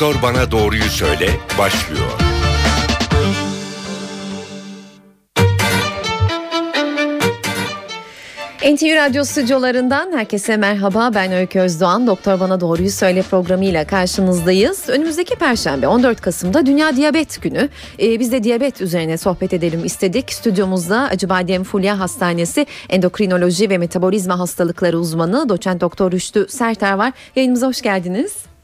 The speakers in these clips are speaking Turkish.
Doktor Bana Doğruyu Söyle başlıyor. NTV Radyo stüdyolarından herkese merhaba. Ben Öykü Özdoğan. Doktor Bana Doğruyu Söyle programıyla karşınızdayız. Önümüzdeki Perşembe 14 Kasım'da Dünya Diyabet Günü. Ee, biz de diyabet üzerine sohbet edelim istedik. Stüdyomuzda Acıbadem Fulya Hastanesi Endokrinoloji ve Metabolizma Hastalıkları uzmanı doçent doktor Rüştü Serter var. Yayınımıza hoş geldiniz.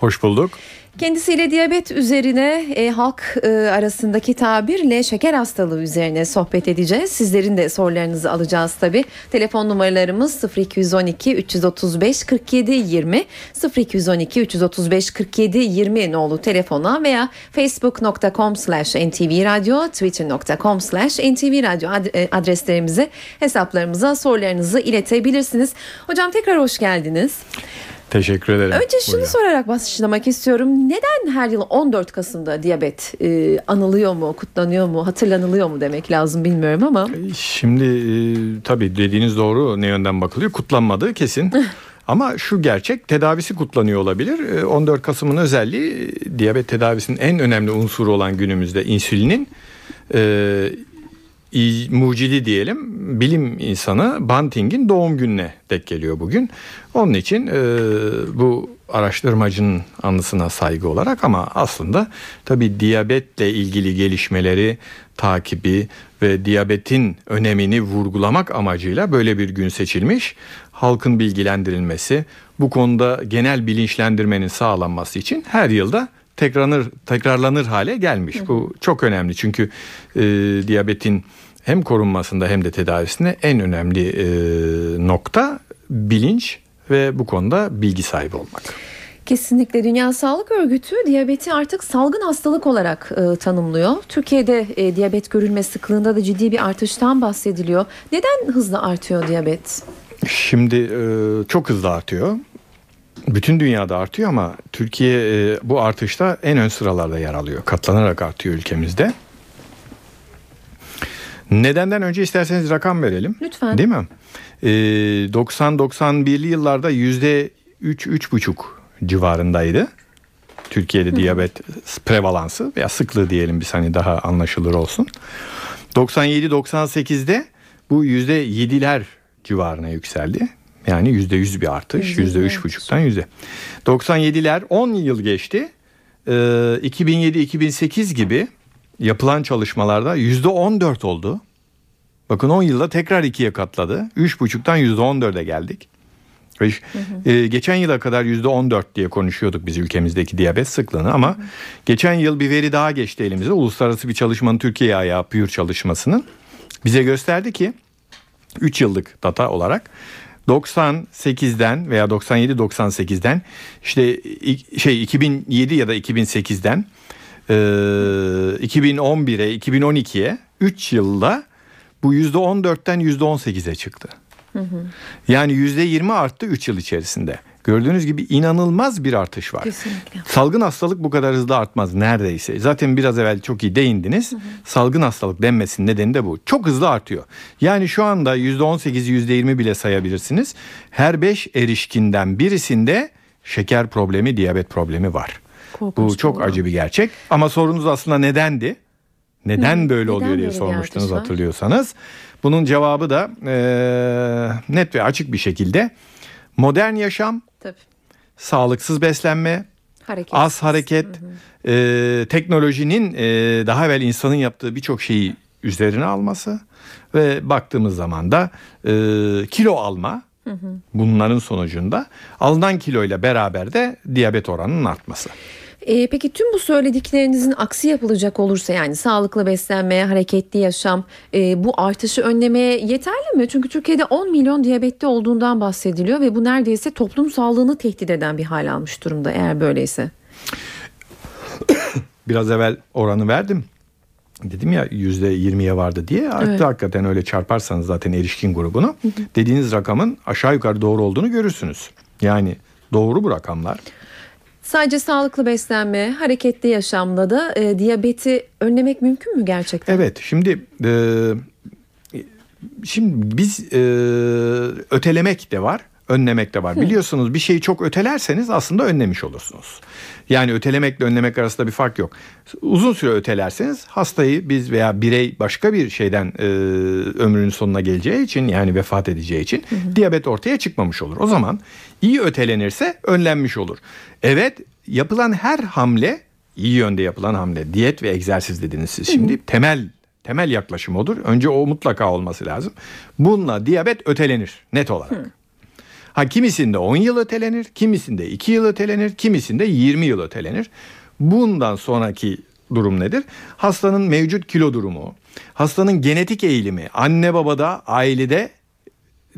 Hoş bulduk. Kendisiyle diyabet üzerine e, halk e, arasındaki tabirle şeker hastalığı üzerine sohbet edeceğiz. Sizlerin de sorularınızı alacağız tabi. Telefon numaralarımız 0212 335 47 20 0212 335 47 20 nolu telefona veya facebook.com slash ntvradio twitter.com slash ntvradio e, adreslerimize hesaplarımıza sorularınızı iletebilirsiniz. Hocam tekrar hoş geldiniz. Teşekkür ederim. Önce şunu Buyurun. sorarak başlamak istiyorum. Neden her yıl 14 Kasım'da diyabet e, anılıyor mu, kutlanıyor mu, hatırlanılıyor mu demek lazım bilmiyorum ama. E, şimdi e, tabii dediğiniz doğru ne yönden bakılıyor. Kutlanmadığı kesin. Ama şu gerçek tedavisi kutlanıyor olabilir. 14 e, Kasım'ın özelliği diyabet tedavisinin en önemli unsuru olan günümüzde insülinin e, mucidi diyelim bilim insanı Banting'in doğum gününe denk geliyor bugün. Onun için e, bu araştırmacının anısına saygı olarak ama aslında tabi diyabetle ilgili gelişmeleri takibi ve diyabetin önemini vurgulamak amacıyla böyle bir gün seçilmiş. Halkın bilgilendirilmesi, bu konuda genel bilinçlendirmenin sağlanması için her yılda tekrarlanır tekrarlanır hale gelmiş. Bu çok önemli çünkü e, diyabetin hem korunmasında hem de tedavisinde en önemli e, nokta bilinç ve bu konuda bilgi sahibi olmak. Kesinlikle Dünya Sağlık Örgütü diyabeti artık salgın hastalık olarak e, tanımlıyor. Türkiye'de e, diyabet görülme sıklığında da ciddi bir artıştan bahsediliyor. Neden hızlı artıyor diyabet? Şimdi e, çok hızlı artıyor. Bütün dünyada artıyor ama Türkiye e, bu artışta en ön sıralarda yer alıyor. Katlanarak artıyor ülkemizde. Nedenden önce isterseniz rakam verelim. Lütfen. Değil mi? Ee, 90-91'li yıllarda yüzde 3-3,5 civarındaydı. Türkiye'de diyabet prevalansı veya sıklığı diyelim biz hani daha anlaşılır olsun. 97-98'de bu yüzde 7'ler civarına yükseldi. Yani yüzde yüz bir artış. Yüzde üç buçuktan yüzde. 97'ler 10 yıl geçti. Ee, 2007-2008 gibi yapılan çalışmalarda yüzde on dört oldu. Bakın 10 yılda tekrar ikiye katladı. Üç buçuktan yüzde on dörde geldik. Hı hı. E, geçen yıla kadar yüzde on dört diye konuşuyorduk biz ülkemizdeki diyabet sıklığını ama hı hı. geçen yıl bir veri daha geçti elimize. Uluslararası bir çalışmanın Türkiye ayağı PÜR çalışmasının bize gösterdi ki 3 yıllık data olarak 98'den veya 97-98'den işte şey 2007 ya da 2008'den 2011'e 2012'ye 3 yılda bu %14'ten %18'e çıktı. Hı hı. Yani %20 arttı 3 yıl içerisinde. Gördüğünüz gibi inanılmaz bir artış var. Kesinlikle. Salgın hastalık bu kadar hızlı artmaz neredeyse. Zaten biraz evvel çok iyi değindiniz. Hı hı. Salgın hastalık denmesinin nedeni de bu. Çok hızlı artıyor. Yani şu anda %18'i %20 bile sayabilirsiniz. Her 5 erişkinden birisinde şeker problemi, diyabet problemi var. Korkunç bu çok doğru. acı bir gerçek. Ama sorunuz aslında nedendi? Neden böyle neden oluyor diye sormuştunuz hatırlıyorsanız. Bunun cevabı da e, net ve açık bir şekilde modern yaşam, Tabii. sağlıksız beslenme, Hareketsiz. az hareket, hı hı. E, teknolojinin e, daha evvel insanın yaptığı birçok şeyi üzerine alması ve baktığımız zaman da e, kilo alma hı hı. bunların sonucunda alınan kiloyla beraber de diyabet oranının artması. E, peki tüm bu söylediklerinizin aksi yapılacak olursa yani sağlıklı beslenme, hareketli yaşam e, bu artışı önlemeye yeterli mi? Çünkü Türkiye'de 10 milyon diyabetli olduğundan bahsediliyor ve bu neredeyse toplum sağlığını tehdit eden bir hal almış durumda eğer böyleyse. Biraz evvel oranı verdim. Dedim ya yüzde yirmiye vardı diye. Arttı evet. hakikaten öyle çarparsanız zaten erişkin grubunu. Dediğiniz rakamın aşağı yukarı doğru olduğunu görürsünüz. Yani doğru bu rakamlar. Sadece sağlıklı beslenme, hareketli yaşamla da e, diyabeti önlemek mümkün mü gerçekten? Evet, şimdi e, şimdi biz e, ötelemek de var, önlemek de var. Biliyorsunuz bir şeyi çok ötelerseniz aslında önlemiş olursunuz. Yani ötelemekle önlemek arasında bir fark yok. Uzun süre ötelerseniz hastayı biz veya birey başka bir şeyden e, ömrünün sonuna geleceği için yani vefat edeceği için hı hı. diyabet ortaya çıkmamış olur. O zaman iyi ötelenirse önlenmiş olur. Evet yapılan her hamle iyi yönde yapılan hamle diyet ve egzersiz dediniz siz şimdi hı hı. temel temel yaklaşım odur. Önce o mutlaka olması lazım. Bununla diyabet ötelenir net olarak. Hı. Ha kimisinde 10 yıl ötelenir, kimisinde 2 yıl ötelenir, kimisinde 20 yıl ötelenir. Bundan sonraki durum nedir? Hastanın mevcut kilo durumu, hastanın genetik eğilimi, anne babada, ailede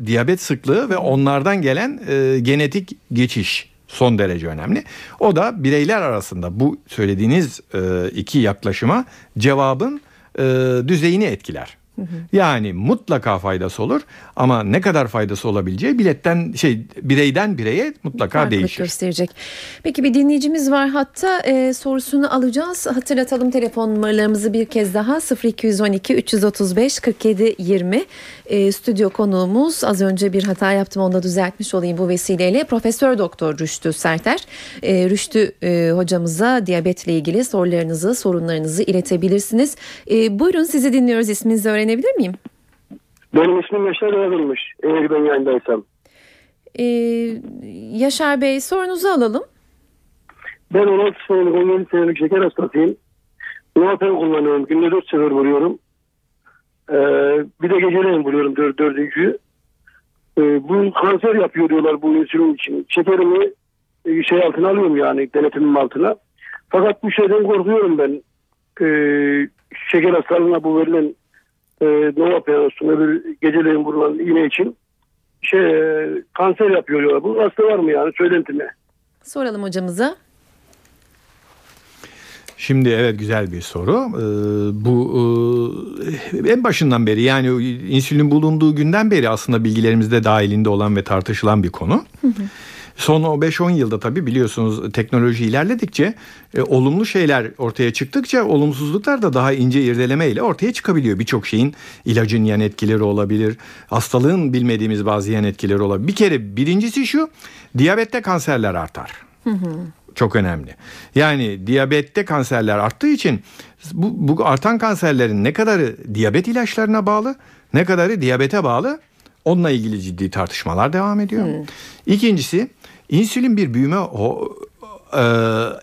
diyabet sıklığı ve onlardan gelen e, genetik geçiş son derece önemli. O da bireyler arasında bu söylediğiniz e, iki yaklaşıma cevabın e, düzeyini etkiler. Yani mutlaka faydası olur ama ne kadar faydası olabileceği biletten şey bireyden bireye mutlaka Farklılık değişir. gösterecek. Peki bir dinleyicimiz var hatta e, sorusunu alacağız. Hatırlatalım telefon numaralarımızı bir kez daha 0212 335 47 20. E, stüdyo konuğumuz az önce bir hata yaptım onu da düzeltmiş olayım bu vesileyle. Profesör Doktor Rüştü Serter. E, Rüştü e, hocamıza diyabetle ilgili sorularınızı, sorunlarınızı iletebilirsiniz. E, buyurun sizi dinliyoruz. İsminizi öğrenebilir miyim? Benim ismim Yaşar Yardımmış. Eğer ben yayındaysam. Ee, Yaşar Bey sorunuzu alalım. Ben 16 senelik 17 senelik şeker hastasıyım. Nuapen kullanıyorum. Günde 4 sefer vuruyorum. Ee, bir de geceleyin vuruyorum dör, dördüncüyü. Ee, bu kanser yapıyor diyorlar bu insülin için. Şekerimi e, şey altına alıyorum yani denetimim altına. Fakat bu şeyden korkuyorum ben. Ee, şeker hastalığına bu verilen e, Novapen olsun öbür geceleyin vurulan iğne için şey e, kanser yapıyor diyorlar. Bu hasta var mı yani söylenti mi? Soralım hocamıza. Şimdi evet güzel bir soru. Ee, bu e, en başından beri yani insülin bulunduğu günden beri aslında bilgilerimizde dahilinde olan ve tartışılan bir konu. Hı hı. Son o 5-10 yılda tabii biliyorsunuz teknoloji ilerledikçe e, olumlu şeyler ortaya çıktıkça olumsuzluklar da daha ince irdeleme ile ortaya çıkabiliyor. Birçok şeyin ilacın yan etkileri olabilir. Hastalığın bilmediğimiz bazı yan etkileri olabilir. Bir kere birincisi şu diyabette kanserler artar. Hı hı. Çok önemli. Yani diyabette kanserler arttığı için bu, bu artan kanserlerin ne kadarı diyabet ilaçlarına bağlı ne kadarı diyabete bağlı onunla ilgili ciddi tartışmalar devam ediyor. Hmm. İkincisi insülin bir büyüme e,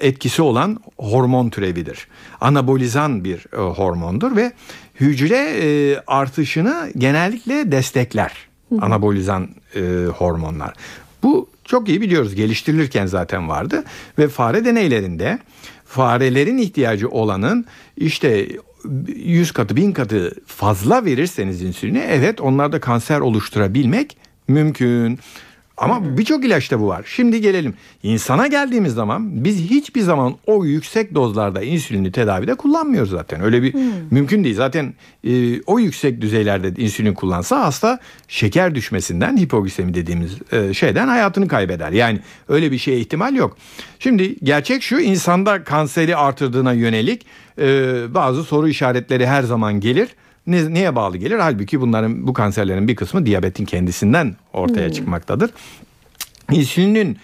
etkisi olan hormon türevidir. Anabolizan bir e, hormondur ve hücre e, artışını genellikle destekler. Anabolizan hormonlar. Bu çok iyi biliyoruz geliştirilirken zaten vardı ve fare deneylerinde farelerin ihtiyacı olanın işte 100 katı 1000 katı fazla verirseniz insülini evet onlarda kanser oluşturabilmek mümkün. Ama birçok ilaçta bu var. Şimdi gelelim insana geldiğimiz zaman biz hiçbir zaman o yüksek dozlarda insülini tedavide kullanmıyoruz zaten. Öyle bir hmm. mümkün değil. Zaten e, o yüksek düzeylerde insülin kullansa hasta şeker düşmesinden hipoglisemi dediğimiz e, şeyden hayatını kaybeder. Yani öyle bir şeye ihtimal yok. Şimdi gerçek şu insanda kanseri artırdığına yönelik e, bazı soru işaretleri her zaman gelir ne, neye bağlı gelir? Halbuki bunların bu kanserlerin bir kısmı diyabetin kendisinden ortaya hmm. çıkmaktadır. İnsülinin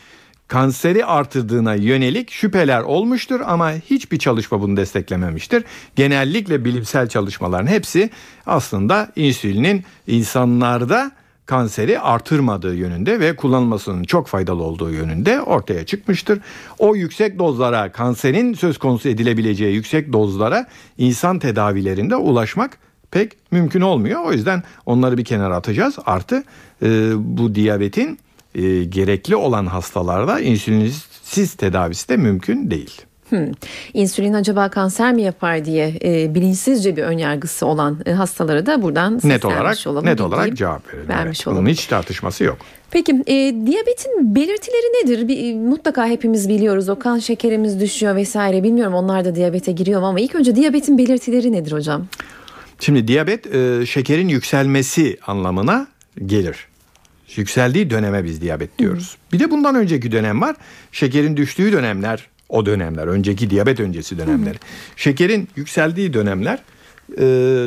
kanseri artırdığına yönelik şüpheler olmuştur ama hiçbir çalışma bunu desteklememiştir. Genellikle bilimsel çalışmaların hepsi aslında insülinin insanlarda kanseri artırmadığı yönünde ve kullanılmasının çok faydalı olduğu yönünde ortaya çıkmıştır. O yüksek dozlara kanserin söz konusu edilebileceği yüksek dozlara insan tedavilerinde ulaşmak pek mümkün olmuyor. O yüzden onları bir kenara atacağız. Artı e, bu diyabetin e, gerekli olan hastalarda insülinsiz tedavisi de mümkün değil. Hmm. İnsülin acaba kanser mi yapar diye e, bilinçsizce bir önyargısı olan e, hastalara da buradan net olarak olalım, net olarak cevap verelim. Vermiş evet. Bunun hiç tartışması yok. Peki e, diyabetin belirtileri nedir? Bir, e, mutlaka hepimiz biliyoruz. O kan şekerimiz düşüyor vesaire. Bilmiyorum onlar da diyabete giriyor ama ilk önce diyabetin belirtileri nedir hocam? Şimdi diyabet e, şekerin yükselmesi anlamına gelir. Yükseldiği döneme biz diyabet diyoruz. Hı. Bir de bundan önceki dönem var. Şekerin düştüğü dönemler o dönemler. Önceki diyabet öncesi dönemler. Hı. Şekerin yükseldiği dönemler e,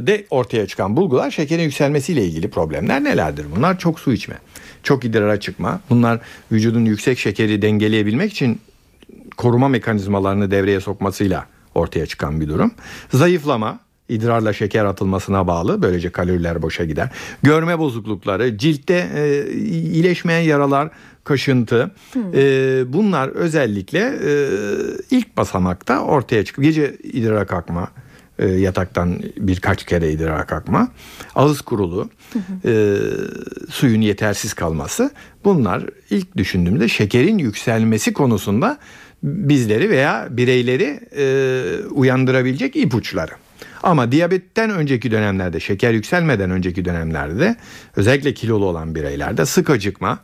de ortaya çıkan bulgular şekerin yükselmesiyle ilgili problemler nelerdir? Bunlar çok su içme, çok idrara çıkma. Bunlar vücudun yüksek şekeri dengeleyebilmek için koruma mekanizmalarını devreye sokmasıyla ortaya çıkan bir durum. Zayıflama, idrarla şeker atılmasına bağlı. Böylece kaloriler boşa gider. Görme bozuklukları, ciltte e, iyileşmeyen yaralar, kaşıntı. E, bunlar özellikle e, ilk basamakta ortaya çıkıyor. Gece idrara kalkma, e, yataktan birkaç kere idrara kalkma, ağız kurulu, e, suyun yetersiz kalması. Bunlar ilk düşündüğümde şekerin yükselmesi konusunda bizleri veya bireyleri e, uyandırabilecek ipuçları. Ama diyabetten önceki dönemlerde, şeker yükselmeden önceki dönemlerde özellikle kilolu olan bireylerde sık acıkma,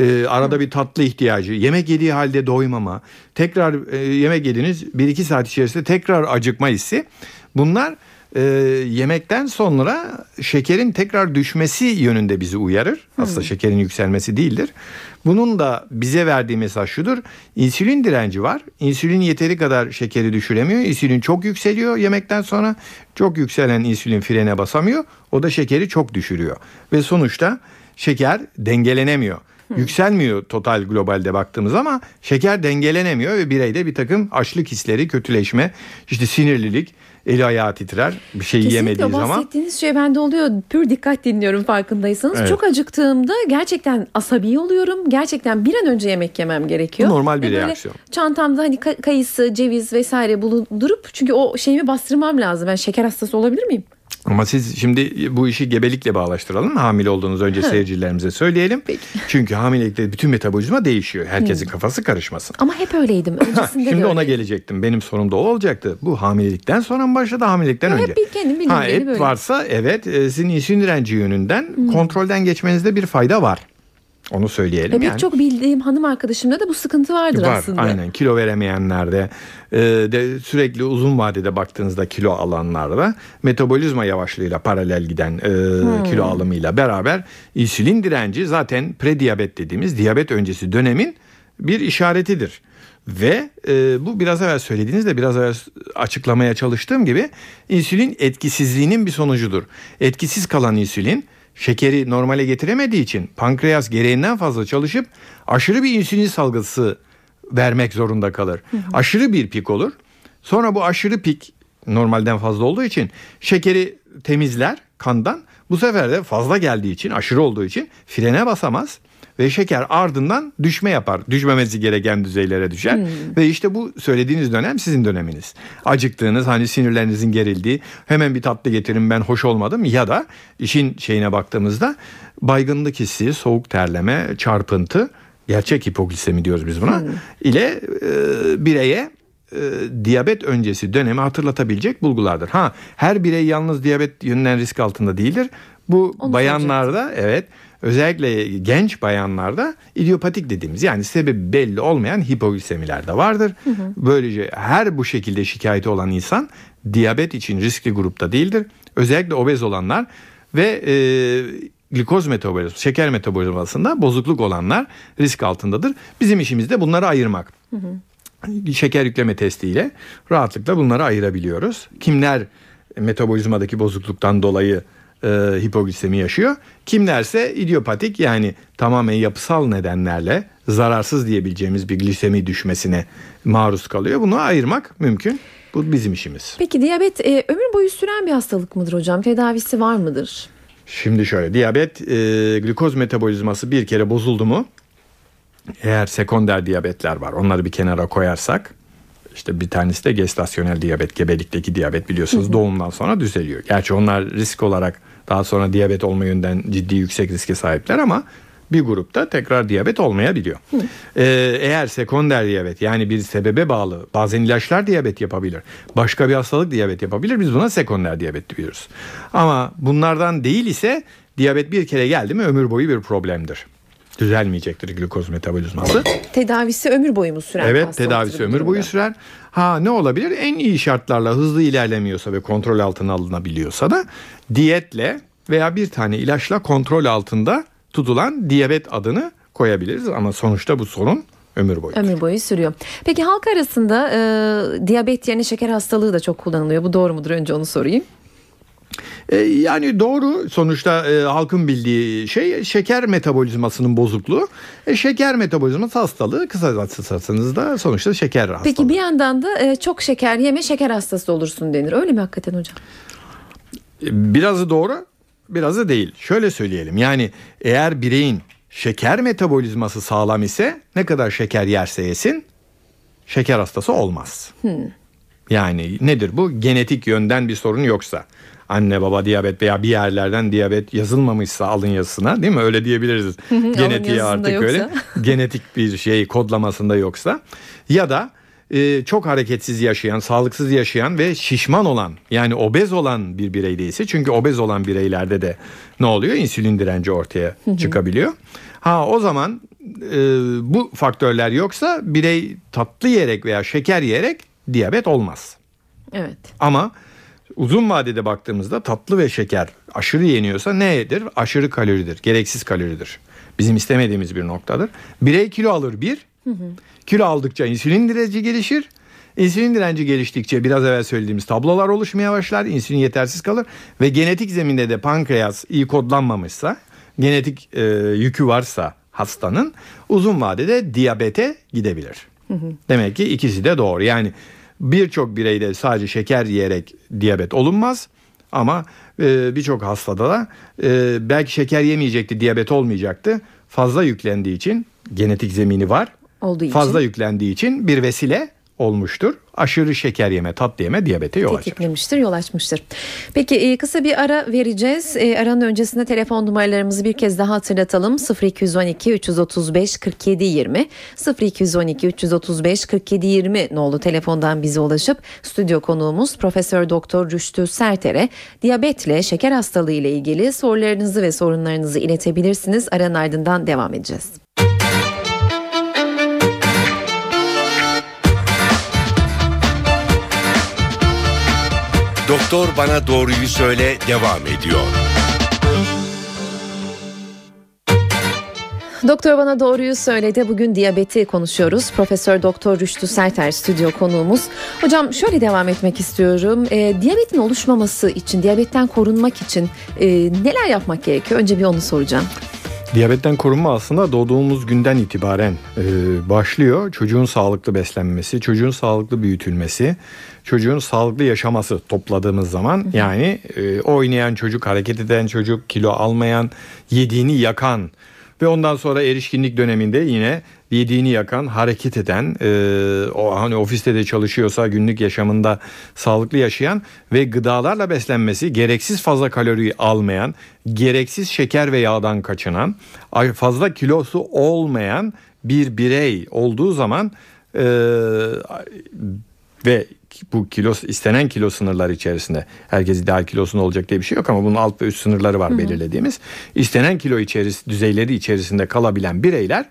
e, arada bir tatlı ihtiyacı, yemek yediği halde doymama, tekrar e, yemek yediniz 1-2 saat içerisinde tekrar acıkma hissi. Bunlar e, yemekten sonra şekerin tekrar düşmesi yönünde bizi uyarır. Aslında şekerin yükselmesi değildir. Bunun da bize verdiği mesaj şudur. İnsülin direnci var. İnsülin yeteri kadar şekeri düşüremiyor. İnsülin çok yükseliyor yemekten sonra. Çok yükselen insülin frene basamıyor. O da şekeri çok düşürüyor. Ve sonuçta şeker dengelenemiyor. Yükselmiyor total globalde baktığımız ama şeker dengelenemiyor ve bireyde bir takım açlık hisleri, kötüleşme, işte sinirlilik, eli ayağı titrer bir şey Kesinlikle yemediği zaman. bahsettiğiniz şey bende oluyor. Pür dikkat dinliyorum farkındaysanız. Evet. Çok acıktığımda gerçekten asabi oluyorum. Gerçekten bir an önce yemek yemem gerekiyor. Bu normal bir Ve reaksiyon. Çantamda hani ka- kayısı, ceviz vesaire bulundurup çünkü o şeyimi bastırmam lazım. Ben şeker hastası olabilir miyim? Ama siz şimdi bu işi gebelikle bağlaştıralım. Hamile olduğunuz önce seyircilerimize söyleyelim. Çünkü hamilelikte bütün metabolizma değişiyor. Herkesin kafası karışmasın. Ama hep öyleydim. Öncesinde Şimdi de ona öyleydim. gelecektim. Benim sorum da o olacaktı. Bu hamilelikten sonra mı başladı hamilelikten Ya hep önce? bir kendim bildiğim ha, et böyle. varsa evet e, sizin insülin direnci yönünden kontrolden geçmenizde bir fayda var. Onu söyleyelim pek yani. çok bildiğim hanım arkadaşımda da bu sıkıntı vardır Var aslında. aynen kilo veremeyenlerde e, de sürekli uzun vadede baktığınızda kilo alanlarda metabolizma yavaşlığıyla paralel giden e, Hmm. kilo alımıyla beraber insülin direnci zaten prediyabet dediğimiz diyabet öncesi dönemin bir işaretidir. Ve e, bu biraz evvel söylediğinizde biraz evvel açıklamaya çalıştığım gibi insülin etkisizliğinin bir sonucudur. Etkisiz kalan insülin şekeri normale getiremediği için pankreas gereğinden fazla çalışıp aşırı bir insülin salgısı vermek zorunda kalır. Aşırı bir pik olur. Sonra bu aşırı pik normalden fazla olduğu için şekeri temizler kandan. Bu sefer de fazla geldiği için aşırı olduğu için frene basamaz ve şeker ardından düşme yapar. Düşmemesi gereken düzeylere düşer. Ve işte bu söylediğiniz dönem sizin döneminiz. Acıktığınız hani sinirlerinizin gerildiği hemen bir tatlı getirin ben hoş olmadım ya da işin şeyine baktığımızda baygınlık hissi, soğuk terleme, çarpıntı gerçek hipoglisemi diyoruz biz buna ile e, bireye e, diyabet öncesi dönemi hatırlatabilecek bulgulardır. Ha her birey yalnız diyabet yönünden risk altında değildir. Bu Onu bayanlarda evet özellikle genç bayanlarda idiopatik dediğimiz yani sebebi belli olmayan hipoglisemiler de vardır. Böylece her bu şekilde şikayeti olan insan diyabet için riskli grupta değildir. Özellikle obez olanlar ve e, glikoz metabolizması, şeker metabolizmasında bozukluk olanlar risk altındadır. Bizim işimiz de bunları ayırmak. Şeker yükleme testiyle rahatlıkla bunları ayırabiliyoruz. Kimler metabolizmadaki bozukluktan dolayı e, hipoglisemi yaşıyor? Kimlerse idiopatik yani tamamen yapısal nedenlerle zararsız diyebileceğimiz bir glisemi düşmesine maruz kalıyor. Bunu ayırmak mümkün. Bu bizim işimiz. Peki diyabet e, ömür boyu süren bir hastalık mıdır hocam? Tedavisi var mıdır? Şimdi şöyle diyabet e, glikoz metabolizması bir kere bozuldu mu eğer sekonder diyabetler var onları bir kenara koyarsak işte bir tanesi de gestasyonel diyabet gebelikteki diyabet biliyorsunuz doğumdan sonra düzeliyor. Gerçi onlar risk olarak daha sonra diyabet olma yönden ciddi yüksek riske sahipler ama bir grupta tekrar diyabet olmayabiliyor. Ee, eğer sekonder diyabet yani bir sebebe bağlı bazen ilaçlar diyabet yapabilir. Başka bir hastalık diyabet yapabilir. Biz buna sekonder diyabet diyoruz. Ama bunlardan değil ise diyabet bir kere geldi mi ömür boyu bir problemdir. Düzelmeyecektir glikoz metabolizması. Tedavisi ömür boyu mu süren bir Evet tedavisi ömür boyu sürer. Ha ne olabilir? En iyi şartlarla hızlı ilerlemiyorsa ve kontrol altına alınabiliyorsa da diyetle veya bir tane ilaçla kontrol altında tutulan diyabet adını koyabiliriz. Ama sonuçta bu sorun ömür boyu. Ömür boyu sürüyor. Peki halk arasında e, diyabet yerine şeker hastalığı da çok kullanılıyor. Bu doğru mudur? Önce onu sorayım. E, yani doğru sonuçta e, halkın bildiği şey şeker metabolizmasının bozukluğu. E, şeker metabolizması hastalığı kısacasınız da sonuçta şeker hastalığı. Peki bir yandan da e, çok şeker yeme şeker hastası olursun denir. Öyle mi hakikaten hocam? Birazı doğru birazı değil. Şöyle söyleyelim yani eğer bireyin şeker metabolizması sağlam ise ne kadar şeker yerse yesin şeker hastası olmaz. Yani nedir bu? Genetik yönden bir sorun yoksa. Anne baba diyabet veya bir yerlerden diyabet yazılmamışsa alın yazısına değil mi? Öyle diyebiliriz. Genetiği artık yoksa. öyle. Genetik bir şey kodlamasında yoksa. Ya da e, çok hareketsiz yaşayan, sağlıksız yaşayan ve şişman olan yani obez olan bir birey değilse. Çünkü obez olan bireylerde de ne oluyor? İnsülin direnci ortaya çıkabiliyor. Ha o zaman e, bu faktörler yoksa birey tatlı yiyerek veya şeker yiyerek diyabet olmaz. Evet. Ama uzun vadede baktığımızda tatlı ve şeker aşırı yeniyorsa nedir? Aşırı kaloridir, gereksiz kaloridir. Bizim istemediğimiz bir noktadır. Birey kilo alır bir, kilo aldıkça insülin direnci gelişir. İnsülin direnci geliştikçe biraz evvel söylediğimiz tablolar oluşmaya başlar. İnsülin yetersiz kalır ve genetik zeminde de pankreas iyi kodlanmamışsa, genetik e, yükü varsa hastanın uzun vadede diyabete gidebilir. Demek ki ikisi de doğru. Yani birçok bireyde sadece şeker yiyerek diyabet olunmaz ama e, birçok hastada da e, belki şeker yemeyecekti, diyabet olmayacaktı. Fazla yüklendiği için genetik zemini var. Olduğu için. Fazla yüklendiği için bir vesile olmuştur. Aşırı şeker yeme, tatlı yeme diyabete yol açar. Tetiklemiştir, yol açmıştır. Peki e, kısa bir ara vereceğiz. E, aranın öncesinde telefon numaralarımızı bir kez daha hatırlatalım. 0212 335 47 20 0212 335 47 20 nolu telefondan bize ulaşıp stüdyo konuğumuz Profesör Doktor Rüştü Serter'e diyabetle şeker hastalığı ile ilgili sorularınızı ve sorunlarınızı iletebilirsiniz. Aranın ardından devam edeceğiz. Doktor Bana Doğruyu Söyle devam ediyor. Doktor bana doğruyu söyledi. Bugün diyabeti konuşuyoruz. Profesör Doktor Rüştü Serter stüdyo konuğumuz. Hocam şöyle devam etmek istiyorum. E, diyabetin oluşmaması için, diyabetten korunmak için e, neler yapmak gerekiyor? Önce bir onu soracağım. Diyabetten korunma aslında doğduğumuz günden itibaren e, başlıyor. Çocuğun sağlıklı beslenmesi, çocuğun sağlıklı büyütülmesi, çocuğun sağlıklı yaşaması topladığımız zaman yani e, oynayan çocuk, hareket eden çocuk, kilo almayan, yediğini yakan ve ondan sonra erişkinlik döneminde yine yediğini yakan, hareket eden, e, o hani ofiste de çalışıyorsa günlük yaşamında sağlıklı yaşayan ve gıdalarla beslenmesi, gereksiz fazla kalori almayan, gereksiz şeker ve yağdan kaçınan, fazla kilosu olmayan bir birey olduğu zaman e, ve bu kilo istenen kilo sınırları içerisinde herkes ideal kilosun olacak diye bir şey yok ama bunun alt ve üst sınırları var belirlediğimiz. İstenen kilo içeris düzeyleri içerisinde kalabilen bireyler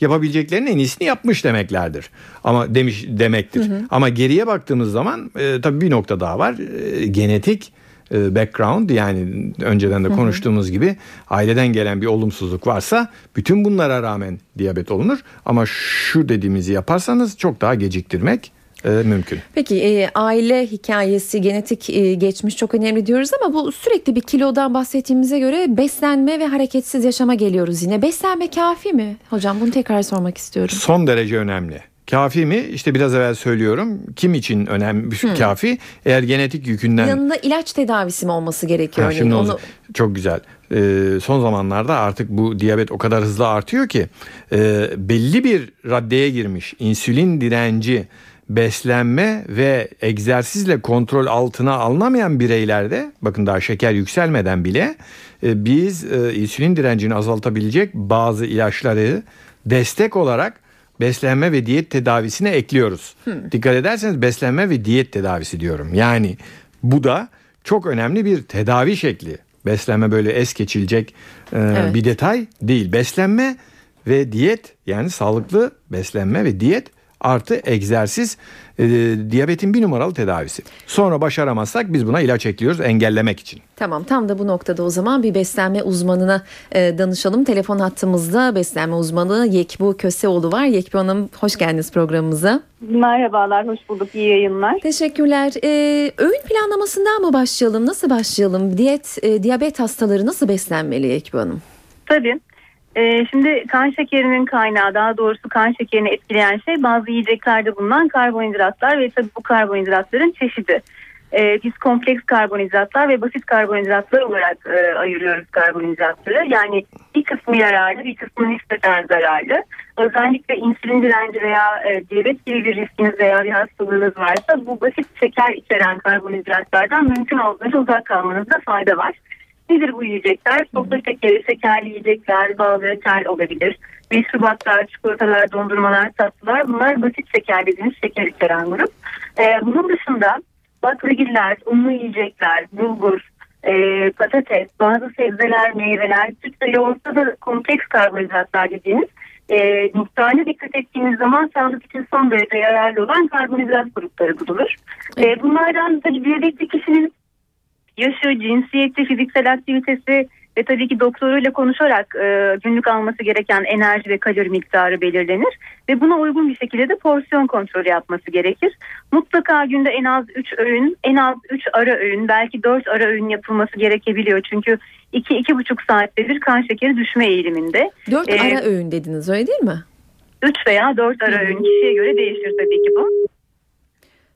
yapabileceklerinin en iyisini yapmış demeklerdir. Ama demiş demektir. Ama geriye baktığımız zaman e, tabii bir nokta daha var. E, genetik e, background yani önceden de konuştuğumuz gibi aileden gelen bir olumsuzluk varsa bütün bunlara rağmen diyabet olunur ama şu dediğimizi yaparsanız çok daha geciktirmek e, mümkün. Peki e, aile hikayesi, genetik e, geçmiş çok önemli diyoruz ama bu sürekli bir kilodan bahsettiğimize göre beslenme ve hareketsiz yaşama geliyoruz yine. Beslenme kafi mi? Hocam bunu tekrar sormak istiyorum. Son derece önemli. Kafi mi? İşte biraz evvel söylüyorum. Kim için önemli kafi? Eğer genetik yükünden Yanında ilaç tedavisi mi olması gerekiyor? Ha, örneğin? şimdi Onu çok güzel. Ee, son zamanlarda artık bu diyabet o kadar hızlı artıyor ki e, belli bir raddeye girmiş insülin direnci beslenme ve egzersizle kontrol altına alınamayan bireylerde bakın daha şeker yükselmeden bile e, biz e, insülin direncini azaltabilecek bazı ilaçları destek olarak beslenme ve diyet tedavisine ekliyoruz. Dikkat ederseniz beslenme ve diyet tedavisi diyorum. Yani bu da çok önemli bir tedavi şekli. Beslenme böyle es geçilecek e, Evet. bir detay değil. Beslenme ve diyet yani sağlıklı beslenme ve diyet artı egzersiz e, diyabetin bir numaralı tedavisi. Sonra başaramazsak biz buna ilaç ekliyoruz engellemek için. Tamam tam da bu noktada o zaman bir beslenme uzmanına e, danışalım. Telefon hattımızda beslenme uzmanı Yekbu Köseoğlu var. Yekbu Hanım hoş geldiniz programımıza. Merhabalar, hoş bulduk. İyi yayınlar. Teşekkürler. Ee, öğün planlamasından mı başlayalım? Nasıl başlayalım? Diyet, e, diyabet hastaları nasıl beslenmeli Yekbu Hanım? Tabii. Ee, şimdi kan şekerinin kaynağı, daha doğrusu kan şekerini etkileyen şey bazı yiyeceklerde bulunan karbonhidratlar ve tabii bu karbonhidratların çeşidi. Ee, biz kompleks karbonhidratlar ve basit karbonhidratlar olarak e, ayırıyoruz karbonhidratları. Yani bir kısmı yararlı, bir kısmı nispeten zararlı. Özellikle insülin direnci veya e, diyabet gibi bir riskiniz veya bir hastalığınız varsa bu basit şeker içeren karbonhidratlardan mümkün olduğunca uzak kalmanızda fayda var. Nedir bu yiyecekler? Sofra şekeri, şekerli yiyecekler, bal reçel olabilir. Meşrubatlar, çikolatalar, dondurmalar, tatlılar bunlar basit şeker dediğimiz şeker içeren grup. Ee, bunun dışında baklagiller, unlu yiyecekler, bulgur, e, patates, bazı sebzeler, meyveler, süt ve yoğurtta da kompleks karbonhidratlar dediğimiz e, miktarına dikkat ettiğiniz zaman sağlık için son derece yararlı olan karbonhidrat grupları bulunur. E, bunlardan tabii diyabetli kişinin yaşı, cinsiyeti, fiziksel aktivitesi ve tabii ki doktoruyla konuşarak e, günlük alması gereken enerji ve kalori miktarı belirlenir ve buna uygun bir şekilde de porsiyon kontrolü yapması gerekir. Mutlaka günde en az 3 öğün, en az 3 ara öğün, belki 4 ara öğün yapılması gerekebiliyor. Çünkü 2-2,5 saatte bir kan şekeri düşme eğiliminde. Dört Ee, ara öğün dediniz öyle değil mi? 3 veya 4 ara öğün kişiye göre değişir tabii ki bu.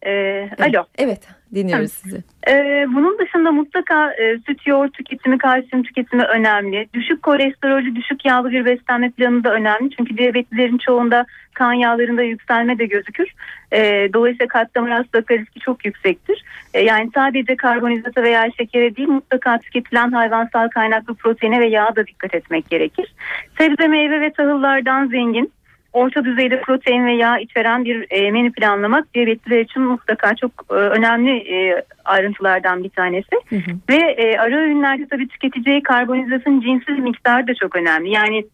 Evet. alo. Evet dinliyoruz sizi. Ee, bunun dışında mutlaka e, süt yoğurt tüketimi, kalsiyum tüketimi önemli. Düşük kolesterolü, düşük yağlı bir beslenme planı da önemli. Çünkü diyabetlilerin çoğunda kan yağlarında yükselme de gözükür. Ee, dolayısıyla kalp damar hastalıkları riski çok yüksektir. Ee, yani sadece karbonhidrata veya şekere değil mutlaka tüketilen hayvansal kaynaklı proteine ve yağa da dikkat etmek gerekir. Sebze, meyve ve tahıllardan zengin orta düzeyde protein ve yağ içeren bir e, menü planlamak diyabetliler için mutlaka çok e, önemli e, ayrıntılardan bir tanesi. Hı hı. Ve e, ara öğünlerde tabii tüketeceği karbonhidratın cinsiz miktarı da çok önemli. Yani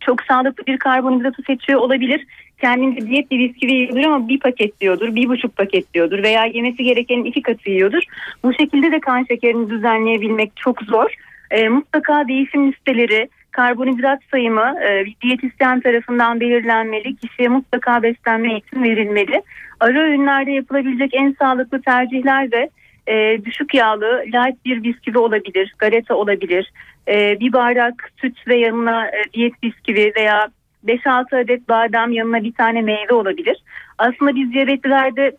çok sağlıklı bir karbonhidratı seçiyor olabilir. Kendince diyet bir bisküvi yiyordur ama bir paket diyordur, bir buçuk paket diyordur veya yemesi gerekenin iki katı yiyordur. Bu şekilde de kan şekerini düzenleyebilmek çok zor. E, mutlaka değişim listeleri, karbonhidrat sayımı e, diyetisyen tarafından belirlenmeli. Kişiye mutlaka beslenme eğitim verilmeli. Ara öğünlerde yapılabilecek en sağlıklı tercihler de e, düşük yağlı light bir bisküvi olabilir, galeta olabilir. E, bir bardak süt ve yanına e, diyet bisküvi veya 5-6 adet badem yanına bir tane meyve olabilir. Aslında biz diyabetlilerde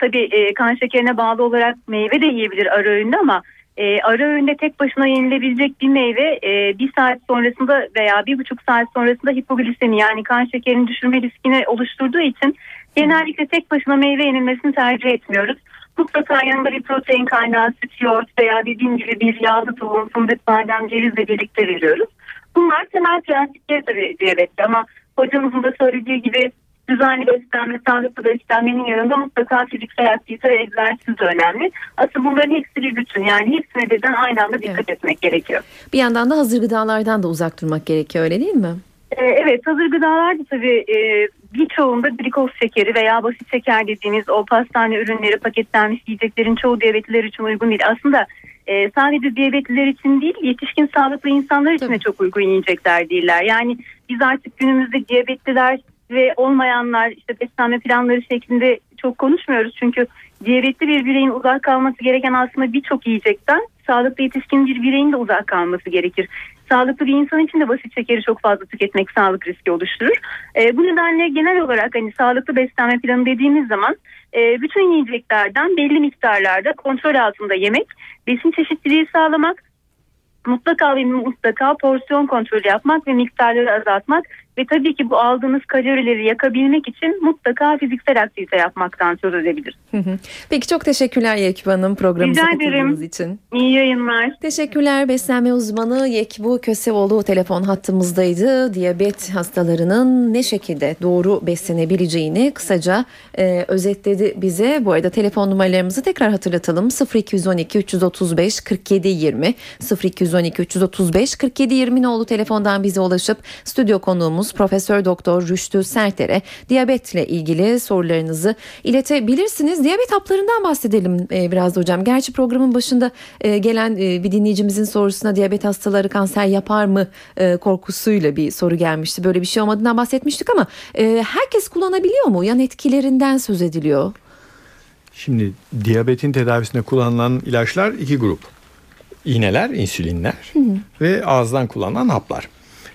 tabii e, kan şekerine bağlı olarak meyve de yiyebilir ara öğünde ama e, ara öğünde tek başına yenilebilecek bir meyve e, bir saat sonrasında veya bir buçuk saat sonrasında hipoglisemi yani kan şekerini düşürme riskini oluşturduğu için genellikle tek başına meyve yenilmesini tercih etmiyoruz. Mutlaka yanında bir protein kaynağı, süt, yoğurt veya dediğim gibi bir yağlı tohum, fındık, badem, cevizle birlikte veriyoruz. Bunlar temel prensipleri tabii diyabette ama hocamızın da söylediği gibi düzenli beslenme, sağlıklı beslenmenin yanında mutlaka fiziksel aktivite ve egzersiz önemli. Aslında bunların hepsi bir bütün. Yani hepsine birden aynı anda dikkat Evet. etmek gerekiyor. Bir yandan da hazır gıdalardan da uzak durmak gerekiyor öyle değil mi? Ee, evet hazır gıdalar da tabii e, birçoğunda glikoz şekeri veya basit şeker dediğimiz o pastane ürünleri paketlenmiş yiyeceklerin çoğu diyabetliler için uygun değil. Aslında e, sadece diyabetliler için değil yetişkin sağlıklı insanlar için de çok uygun yiyecekler değiller. Yani biz artık günümüzde diyabetliler ve olmayanlar işte beslenme planları şeklinde çok konuşmuyoruz. Çünkü diyabetli bir bireyin uzak kalması gereken aslında birçok yiyecekten sağlıklı yetişkin bir bireyin de uzak kalması gerekir. Sağlıklı bir insan için de basit şekeri çok fazla tüketmek sağlık riski oluşturur. E, bu nedenle genel olarak hani sağlıklı beslenme planı dediğimiz zaman e, bütün yiyeceklerden belli miktarlarda kontrol altında yemek, besin çeşitliliği sağlamak, mutlaka ve mutlaka porsiyon kontrolü yapmak ve miktarları azaltmak ve tabii ki bu aldığınız kalorileri yakabilmek için mutlaka fiziksel aktivite yapmaktan söz edebiliriz. Peki çok teşekkürler Yekbu Hanım programımıza katıldığınız için. İyi yayınlar. Teşekkürler. Beslenme uzmanı Yekbu Köseoğlu telefon hattımızdaydı. Diyabet hastalarının ne şekilde doğru beslenebileceğini kısaca e, özetledi bize. Bu arada telefon numaralarımızı tekrar hatırlatalım. 0212 335 47 20 0212 335 47 20 nolu telefondan bize ulaşıp stüdyo konuğumuz konuğumuz Profesör Doktor Rüştü Serter'e diyabetle ilgili sorularınızı iletebilirsiniz. Diyabet haplarından bahsedelim e, biraz da hocam. Gerçi programın başında e, gelen e, bir dinleyicimizin sorusuna diyabet hastaları kanser yapar mı korkusuyla bir soru gelmişti. Böyle bir şey olmadığından bahsetmiştik ama herkes kullanabiliyor mu? Yan etkilerinden söz ediliyor. Şimdi diyabetin tedavisinde kullanılan ilaçlar iki grup. İğneler, insülinler ve ağızdan kullanılan haplar.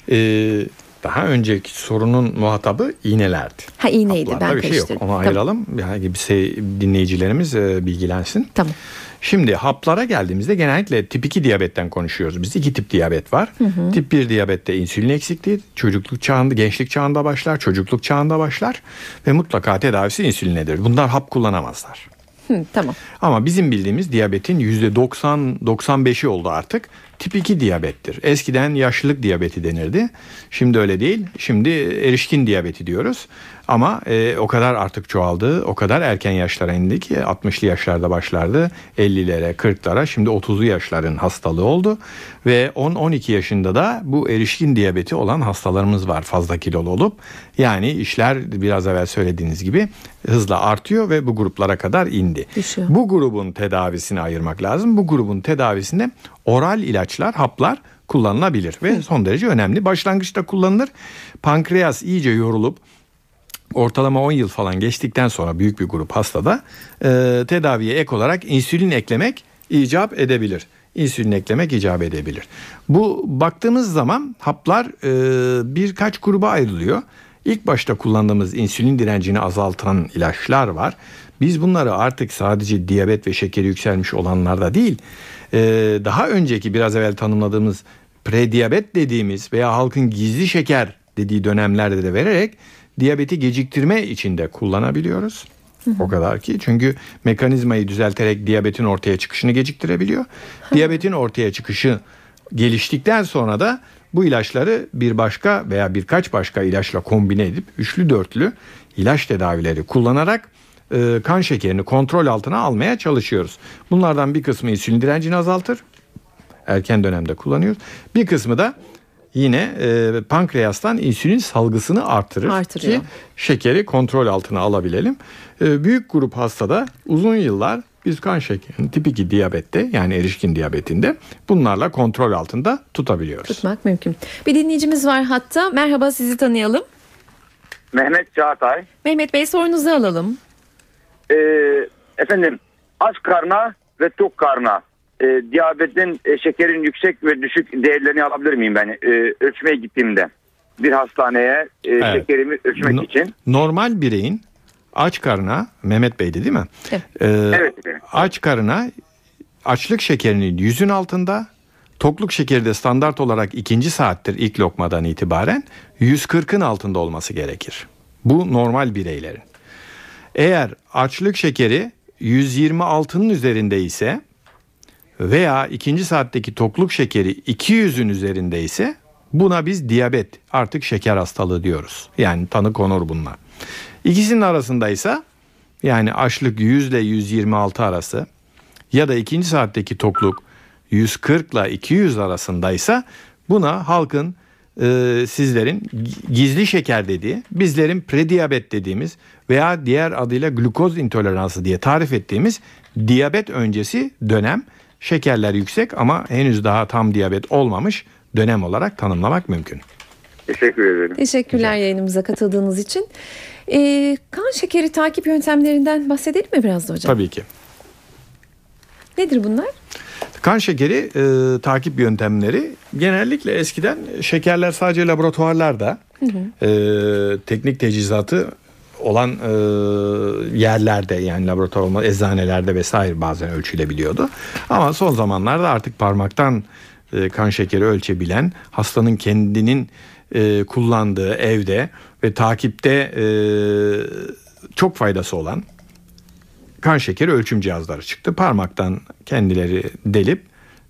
Ee, daha önceki sorunun muhatabı iğnelerdi. Ha iğneydi Haplarda ben bir şey yok. Onu Tamam. ayıralım. Yani bir şey, dinleyicilerimiz e, bilgilensin. Tamam. Şimdi haplara geldiğimizde genellikle tip 2 diyabetten konuşuyoruz. Biz iki tip diyabet var. Tip 1 diyabette insülin eksikliği çocukluk çağında, gençlik çağında başlar, çocukluk çağında başlar ve mutlaka tedavisi insülinledir. Bunlar hap kullanamazlar. Hı, tamam. Ama bizim bildiğimiz diyabetin %90-95'i oldu artık. Tip 2 diyabettir. Eskiden yaşlılık diyabeti denirdi. Şimdi öyle değil. Şimdi erişkin diyabeti diyoruz. Ama e, o kadar artık çoğaldı. O kadar erken yaşlara indi ki 60'lı yaşlarda başlardı. 50'lere 40'lara şimdi 30'lu yaşların hastalığı oldu. Ve 10-12 yaşında da bu erişkin diyabeti olan hastalarımız var fazla kilolu olup. Yani işler biraz evvel söylediğiniz gibi hızla artıyor ve bu gruplara kadar indi. Düşüyor. Bu grubun tedavisini ayırmak lazım. Bu grubun tedavisinde oral ilaçlar, haplar kullanılabilir ve son derece önemli. Başlangıçta kullanılır. Pankreas iyice yorulup ortalama 10 yıl falan geçtikten sonra büyük bir grup hastada e, tedaviye ek olarak insülin eklemek icap edebilir. İnsülin eklemek icap edebilir. Bu baktığımız zaman haplar e, birkaç gruba ayrılıyor. İlk başta kullandığımız insülin direncini azaltan ilaçlar var. Biz bunları artık sadece diyabet ve şekeri yükselmiş olanlarda değil, e, daha önceki biraz evvel tanımladığımız prediyabet dediğimiz veya halkın gizli şeker dediği dönemlerde de vererek diyabeti geciktirme için de kullanabiliyoruz. O kadar ki çünkü mekanizmayı düzelterek diyabetin ortaya çıkışını geciktirebiliyor. diyabetin ortaya çıkışı geliştikten sonra da bu ilaçları bir başka veya birkaç başka ilaçla kombine edip üçlü dörtlü ilaç tedavileri kullanarak e, kan şekerini kontrol altına almaya çalışıyoruz. Bunlardan bir kısmı insülin direncini azaltır. Erken dönemde kullanıyoruz. Bir kısmı da yine e, pankreastan insülin salgısını artırır Artırıyor. ki şekeri kontrol altına alabilelim. E, büyük grup hastada uzun yıllar biz kan şekerini tip 2 diyabette yani erişkin diyabetinde bunlarla kontrol altında tutabiliyoruz. Tutmak mümkün. Bir dinleyicimiz var hatta. Merhaba sizi tanıyalım. Mehmet Çağatay. Mehmet Bey sorunuzu alalım. Ee, efendim aç karna ve tok karna e, diyabetin e, şekerin yüksek ve düşük değerlerini alabilir miyim ben e, ölçmeye gittiğimde? Bir hastaneye e, Evet. şekerimi ölçmek No- için. Normal bireyin aç karına Mehmet Bey'di değil mi? Evet. Ee, Evet. Aç karına açlık şekerinin yüzün altında tokluk şekeri de standart olarak ikinci saattir ilk lokmadan itibaren 140'ın altında olması gerekir. Bu normal bireylerin. Eğer açlık şekeri 126'nın üzerinde ise veya ikinci saatteki tokluk şekeri 200'ün üzerinde ise buna biz diyabet artık şeker hastalığı diyoruz. Yani tanı konur bunlar. İkisinin arasındaysa yani açlık 100 ile 126 arası ya da ikinci saatteki tokluk 140 ile 200 arasındaysa buna halkın e, sizlerin gi- gizli şeker dediği, bizlerin prediyabet dediğimiz veya diğer adıyla glukoz intoleransı diye tarif ettiğimiz diyabet öncesi dönem şekerler yüksek ama henüz daha tam diyabet olmamış dönem olarak tanımlamak mümkün. Teşekkür ederim. Teşekkürler yayınımıza katıldığınız için. Ee, kan şekeri takip yöntemlerinden bahsedelim mi biraz da hocam? Tabii ki. Nedir bunlar? Kan şekeri e, takip yöntemleri genellikle eskiden şekerler sadece laboratuvarlarda e, teknik tecizatı olan e, yerlerde yani laboratuvar olma eczanelerde vesaire bazen ölçülebiliyordu. Ama son zamanlarda artık parmaktan e, kan şekeri ölçebilen hastanın kendinin e, kullandığı evde ve takipte e, çok faydası olan kan şekeri ölçüm cihazları çıktı. Parmaktan kendileri delip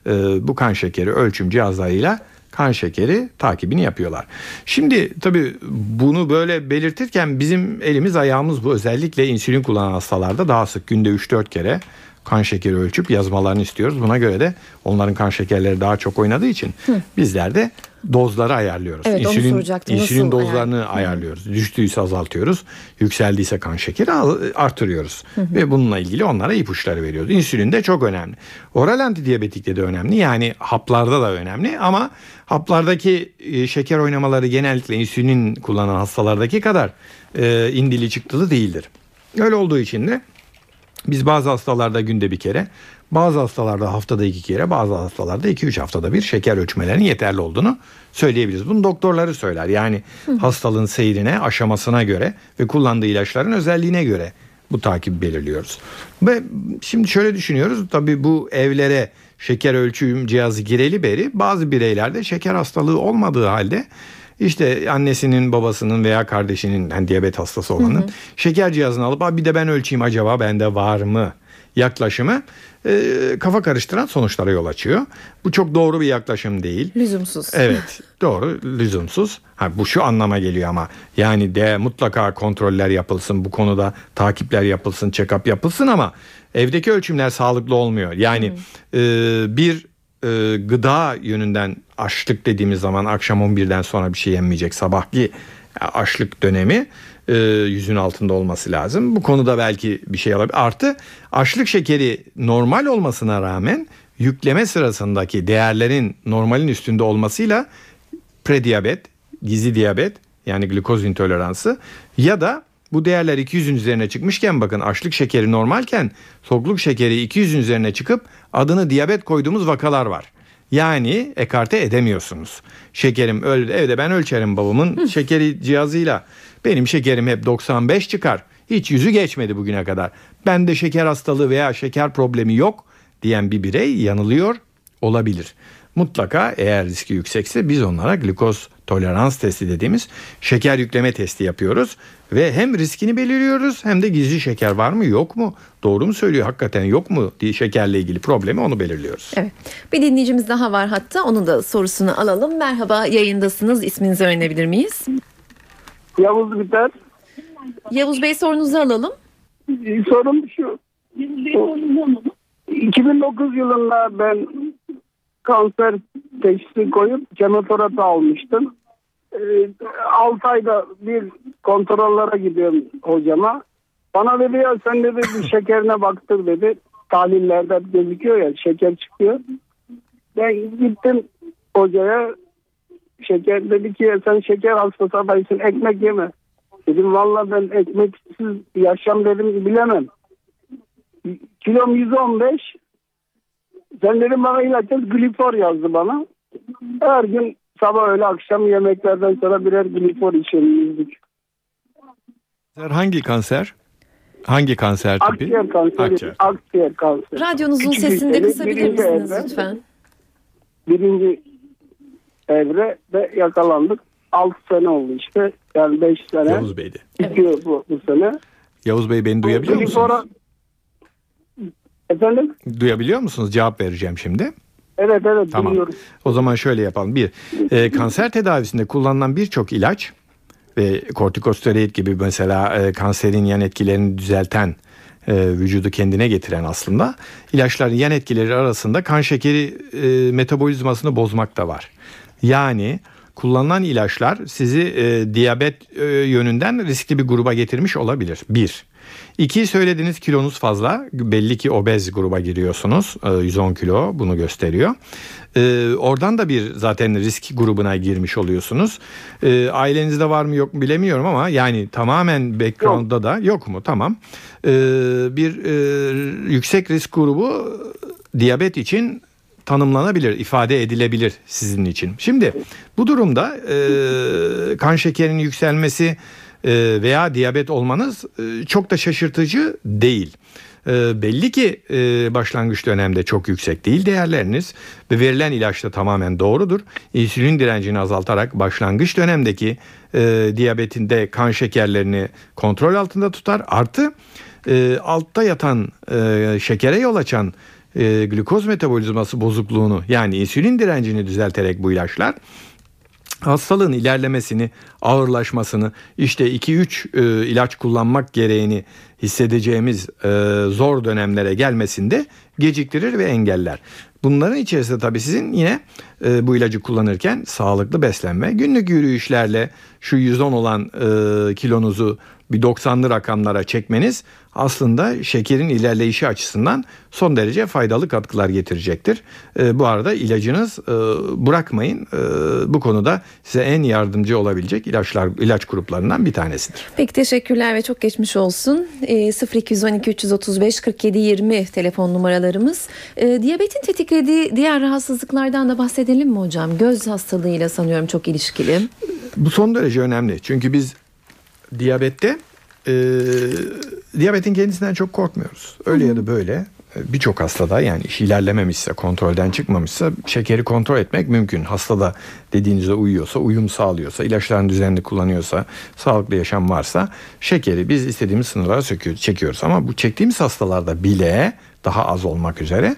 e, bu kan şekeri ölçüm cihazlarıyla kan şekeri takibini yapıyorlar. Şimdi tabii bunu böyle belirtirken bizim elimiz ayağımız bu. Özellikle insülin kullanan hastalarda daha sık günde 3-4 kere kan şekeri ölçüp yazmalarını istiyoruz. Buna göre de onların kan şekerleri daha çok oynadığı için bizler de dozları ayarlıyoruz. Evet. Nasıl insülin dozlarını ayarlıyoruz. Düştüyse azaltıyoruz. Yükseldiyse kan şekeri artırıyoruz. Ve bununla ilgili onlara ipuçları veriyoruz. İnsülin de çok önemli. Oral antidiyabetikte de önemli. Yani haplarda da önemli ama haplardaki e, şeker oynamaları genellikle insülin kullanan hastalardaki kadar e, indili çıktılı değildir. Öyle olduğu için de biz bazı hastalarda günde bir kere, bazı hastalarda haftada iki kere, bazı hastalarda iki üç haftada bir şeker ölçmelerinin yeterli olduğunu söyleyebiliriz. Bunu doktorları söyler. Yani hastalığın seyrine, aşamasına göre ve kullandığı ilaçların özelliğine göre bu takibi belirliyoruz. Ve şimdi şöyle düşünüyoruz. Tabii bu evlere şeker ölçüm cihazı gireli beri bazı bireylerde şeker hastalığı olmadığı halde işte annesinin babasının veya kardeşinin yani diyabet hastası olanın şeker cihazını alıp "Aa, bir de ben ölçeyim acaba bende var mı yaklaşımı e, kafa karıştıran sonuçlara yol açıyor. Bu çok doğru bir yaklaşım değil. Lüzumsuz. Evet doğru lüzumsuz. Ha, bu şu anlama geliyor ama yani de mutlaka kontroller yapılsın bu konuda takipler yapılsın check-up yapılsın ama evdeki ölçümler sağlıklı olmuyor. Yani e, bir e, gıda yönünden açlık dediğimiz zaman akşam 11'den sonra bir şey yenmeyecek sabahki açlık dönemi e, yüzün altında olması lazım. Bu konuda belki bir şey alabilir. Artı açlık şekeri normal olmasına rağmen yükleme sırasındaki değerlerin normalin üstünde olmasıyla prediyabet, gizli diyabet yani glikoz intoleransı ya da bu değerler 200'ün üzerine çıkmışken bakın açlık şekeri normalken sokluk şekeri 200'ün üzerine çıkıp adını diyabet koyduğumuz vakalar var. Yani ekarte edemiyorsunuz. Şekerim öldü evde ben ölçerim babamın şekeri cihazıyla. Benim şekerim hep 95 çıkar. Hiç yüzü geçmedi bugüne kadar. Bende şeker hastalığı veya şeker problemi yok diyen bir birey yanılıyor olabilir. Mutlaka eğer riski yüksekse biz onlara glikoz tolerans testi dediğimiz şeker yükleme testi yapıyoruz ve hem riskini belirliyoruz hem de gizli şeker var mı yok mu doğru mu söylüyor hakikaten yok mu diye şekerle ilgili problemi onu belirliyoruz. Evet. Bir dinleyicimiz daha var hatta onun da sorusunu alalım. Merhaba yayındasınız. İsminizi öğrenebilir miyiz? Yavuz Biter. Yavuz Bey sorunuzu alalım. Sorum şu. 2009 yılında ben kanser teşhisi koyup kemoterapi almıştım. 6 ayda bir kontrollere gidiyorum hocama. Bana dedi ya sen dedi bir şekerine baktır dedi. Tahlillerde gözüküyor ya şeker çıkıyor. Ben gittim hocaya şeker dedi ki sen şeker hastası adaysın ekmek yeme. Dedim valla ben ekmeksiz yaşam dedim bilemem. Kilom 115. Sen dedim bana ilaç yaz, glifor yazdı bana. Her gün sabah öğle akşam yemeklerden sonra birer glifor içelim yüzdük. Hangi kanser? Hangi kanser tipi? Akciğer kanseri. Akciğer. Akciğer kanseri. Radyonuzun Küçük sesini de kısabilir misiniz evre, lütfen? Birinci evre ve yakalandık. 6 sene oldu işte. Yani 5 sene. Yavuz Bey'di. Bitiyor bu, bu sene. Yavuz Bey beni duyabiliyor Glifora- musunuz? Efendim? Duyabiliyor musunuz? Cevap vereceğim şimdi. Evet evet Tamam. dinliyorum. O zaman şöyle yapalım. Bir, e, kanser tedavisinde kullanılan birçok ilaç ve kortikosteroid gibi mesela e, kanserin yan etkilerini düzelten, e, vücudu kendine getiren aslında ilaçların yan etkileri arasında kan şekeri e, metabolizmasını bozmak da var. Yani kullanılan ilaçlar sizi e, diyabet e, yönünden riskli bir gruba getirmiş olabilir. Bir. İki söylediğiniz kilonuz fazla. Belli ki obez gruba giriyorsunuz. Ee, 110 kilo bunu gösteriyor. Ee, oradan da bir zaten risk grubuna girmiş oluyorsunuz. Ee, ailenizde var mı yok mu bilemiyorum ama yani tamamen background'da da yok mu? Tamam. Ee, bir e, yüksek risk grubu diyabet için tanımlanabilir, ifade edilebilir sizin için. Şimdi bu durumda e, kan şekerinin yükselmesi e, veya diyabet olmanız e, çok da şaşırtıcı değil. E, belli ki e, başlangıç dönemde çok yüksek değil değerleriniz ve verilen ilaç da tamamen doğrudur. İnsülin direncini azaltarak başlangıç dönemdeki e, diyabetinde kan şekerlerini kontrol altında tutar. Artı e, altta yatan e, şekere yol açan e, glikoz metabolizması bozukluğunu yani insülin direncini düzelterek bu ilaçlar hastalığın ilerlemesini, ağırlaşmasını, işte 2-3 e, ilaç kullanmak gereğini hissedeceğimiz e, zor dönemlere gelmesinde geciktirir ve engeller. Bunların içerisinde tabii sizin yine e, bu ilacı kullanırken sağlıklı beslenme, günlük yürüyüşlerle şu 110 olan e, kilonuzu bir 90'lı rakamlara çekmeniz aslında şekerin ilerleyişi açısından son derece faydalı katkılar getirecektir. E, bu arada ilacınız e, bırakmayın. E, bu konuda size en yardımcı olabilecek ilaçlar ilaç gruplarından bir tanesidir. Peki teşekkürler ve çok geçmiş olsun. E, 0212 335 47 20 telefon numaralarımız. E, diyabetin tetiklediği diğer rahatsızlıklardan da bahsedelim mi hocam? Göz hastalığıyla sanıyorum çok ilişkili. Bu son derece önemli. Çünkü biz diyabette e, diyabetin kendisinden çok korkmuyoruz. Öyle ya da böyle e, birçok hastada yani iş ilerlememişse, kontrolden çıkmamışsa şekeri kontrol etmek mümkün. Hastada dediğinize uyuyorsa, uyum sağlıyorsa, ilaçlarını düzenli kullanıyorsa, sağlıklı yaşam varsa şekeri biz istediğimiz sınırlara çekiyoruz. Ama bu çektiğimiz hastalarda bile daha az olmak üzere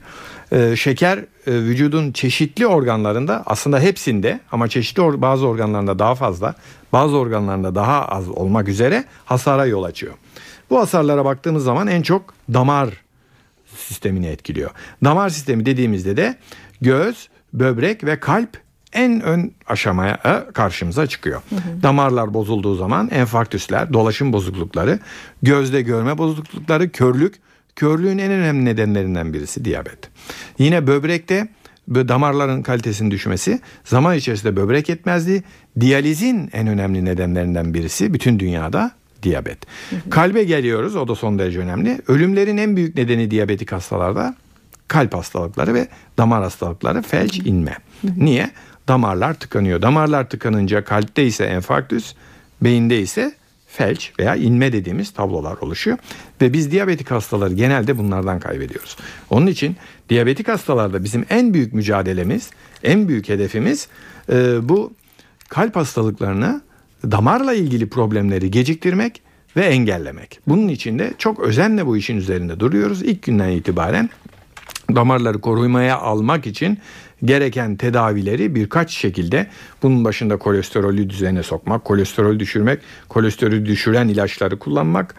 e, şeker e, vücudun çeşitli organlarında aslında hepsinde ama çeşitli or- bazı organlarında daha fazla bazı organlarında daha az olmak üzere hasara yol açıyor. Bu hasarlara baktığımız zaman en çok damar sistemini etkiliyor. Damar sistemi dediğimizde de göz, böbrek ve kalp en ön aşamaya e, karşımıza çıkıyor. Hı hı. Damarlar bozulduğu zaman enfarktüsler, dolaşım bozuklukları, gözde görme bozuklukları, körlük, körlüğün en önemli nedenlerinden birisi diyabet. Yine böbrekte damarların kalitesinin düşmesi, zaman içerisinde böbrek yetmezliği, diyalizin en önemli nedenlerinden birisi bütün dünyada diyabet. Hı hı. Kalbe geliyoruz o da son derece önemli. Ölümlerin en büyük nedeni diyabetik hastalarda kalp hastalıkları ve damar hastalıkları felç inme. Hı hı. Niye? Damarlar tıkanıyor. Damarlar tıkanınca kalpte ise enfarktüs, beyinde ise felç veya inme dediğimiz tablolar oluşuyor. Ve biz diyabetik hastaları genelde bunlardan kaybediyoruz. Onun için diyabetik hastalarda bizim en büyük mücadelemiz, en büyük hedefimiz e, bu kalp hastalıklarını damarla ilgili problemleri geciktirmek ve engellemek. Bunun için de çok özenle bu işin üzerinde duruyoruz. İlk günden itibaren damarları korumaya almak için gereken tedavileri birkaç şekilde bunun başında kolesterolü düzene sokmak, kolesterol düşürmek, kolesterolü düşüren ilaçları kullanmak,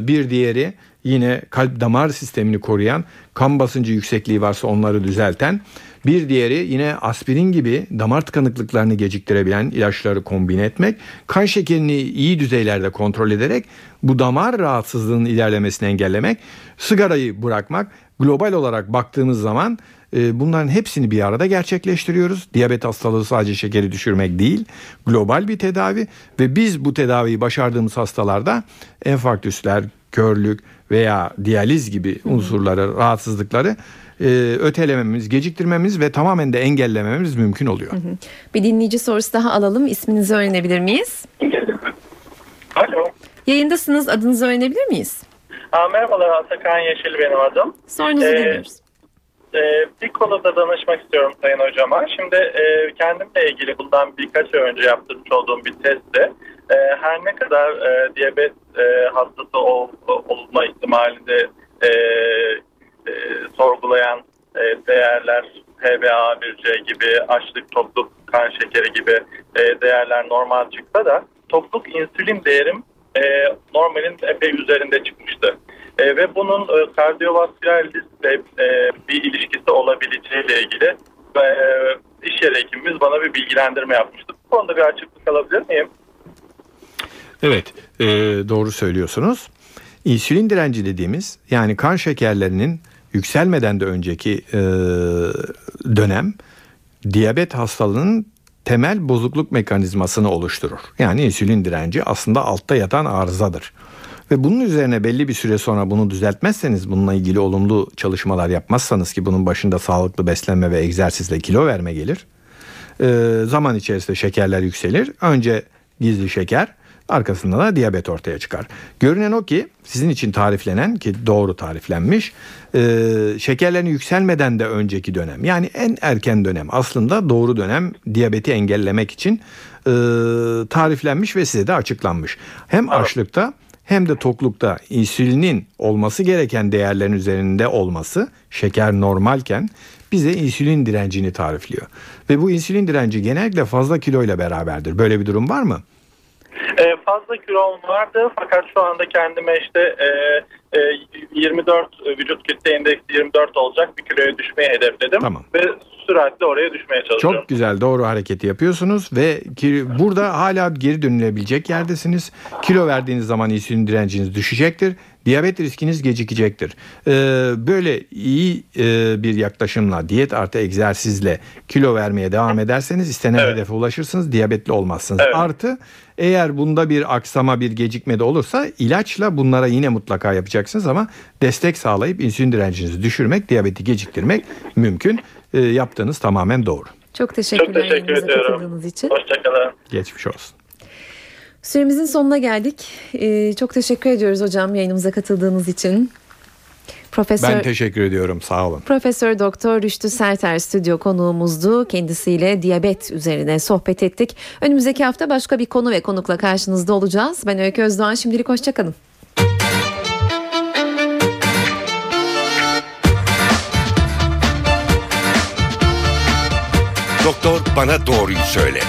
bir diğeri yine kalp damar sistemini koruyan, kan basıncı yüksekliği varsa onları düzelten, bir diğeri yine aspirin gibi damar tıkanıklıklarını geciktirebilen ilaçları kombine etmek, kan şekerini iyi düzeylerde kontrol ederek bu damar rahatsızlığının ilerlemesini engellemek, sigarayı bırakmak, global olarak baktığımız zaman bunların hepsini bir arada gerçekleştiriyoruz. Diyabet hastalığı sadece şekeri düşürmek değil, global bir tedavi ve biz bu tedaviyi başardığımız hastalarda enfarktüsler, körlük veya diyaliz gibi unsurları, rahatsızlıkları ötelememiz, geciktirmemiz ve tamamen de engellememiz mümkün oluyor. Bir dinleyici sorusu daha alalım. İsminizi öğrenebilir miyiz? Alo. Yayındasınız. Adınızı öğrenebilir miyiz? Aa, merhabalar Atakan Yeşil benim adım. Sorunuzu Ee, dinliyoruz. Ee, bir konuda danışmak istiyorum Sayın Hocama. Şimdi e, kendimle ilgili bundan birkaç ay önce yaptırmış olduğum bir testte e, her ne kadar e, diyabet e, hastası ol, olma ihtimalinde e, e, sorgulayan e, değerler HbA1c gibi açlık, tokluk, kan şekeri gibi e, değerler normal çıksa da tokluk insülin değerim e, normalin epey üzerinde çıkmıştı. E, ve bunun e, kardiyovasküler riskle e, bir ilişkisi olabileceğiyle ilgili e, iş yeri hekimimiz bana bir bilgilendirme yapmıştı. Bu konuda bir açıklık alabilir miyim? Evet, e, doğru söylüyorsunuz. İnsülin direnci dediğimiz yani kan şekerlerinin yükselmeden de önceki e, dönem diyabet hastalığının temel bozukluk mekanizmasını oluşturur. Yani insülin direnci aslında altta yatan arızadır. Ve bunun üzerine belli bir süre sonra bunu düzeltmezseniz, bununla ilgili olumlu çalışmalar yapmazsanız ki bunun başında sağlıklı beslenme ve egzersizle kilo verme gelir. E, zaman içerisinde şekerler yükselir. Önce gizli şeker, arkasında da diyabet ortaya çıkar. Görünen o ki sizin için tariflenen ki doğru tariflenmiş e, şekerlerin yükselmeden de önceki dönem yani en erken dönem aslında doğru dönem diyabeti engellemek için e, tariflenmiş ve size de açıklanmış. Hem açlıkta hem de toklukta insülinin olması gereken değerlerin üzerinde olması şeker normalken bize insülin direncini tarifliyor. Ve bu insülin direnci genellikle fazla kiloyla beraberdir. Böyle bir durum var mı? E, fazla kilom vardı fakat şu anda kendime işte e, e, 24 vücut kitle indeksi 24 olacak bir kiloya düşmeyi hedefledim. Tamam. Ve süratle oraya düşmeye çalışıyorum. Çok güzel doğru hareketi yapıyorsunuz ve burada hala geri dönülebilecek yerdesiniz. Kilo verdiğiniz zaman insülin direnciniz düşecektir. Diyabet riskiniz gecikecektir. Ee, böyle iyi e, bir yaklaşımla diyet artı egzersizle kilo vermeye devam ederseniz istenen Evet. hedefe ulaşırsınız. Diyabetli olmazsınız. Evet. Artı eğer bunda bir aksama bir gecikme de olursa ilaçla bunlara yine mutlaka yapacaksınız ama destek sağlayıp insülin direncinizi düşürmek, diyabeti geciktirmek mümkün. Ee, yaptığınız tamamen doğru. Çok teşekkürler Çok teşekkür ediyorum. için. Hoşçakalın. Geçmiş olsun. Süremizin sonuna geldik. Ee, çok teşekkür ediyoruz hocam yayınımıza katıldığınız için. Profesör Ben teşekkür ediyorum. Sağ olun. Profesör Doktor Rüştü Serter stüdyo konuğumuzdu. Kendisiyle diyabet üzerine sohbet ettik. Önümüzdeki hafta başka bir konu ve konukla karşınızda olacağız. Ben Öykü Özdoğan. Şimdilik hoşçakalın. Doktor bana doğruyu söyle.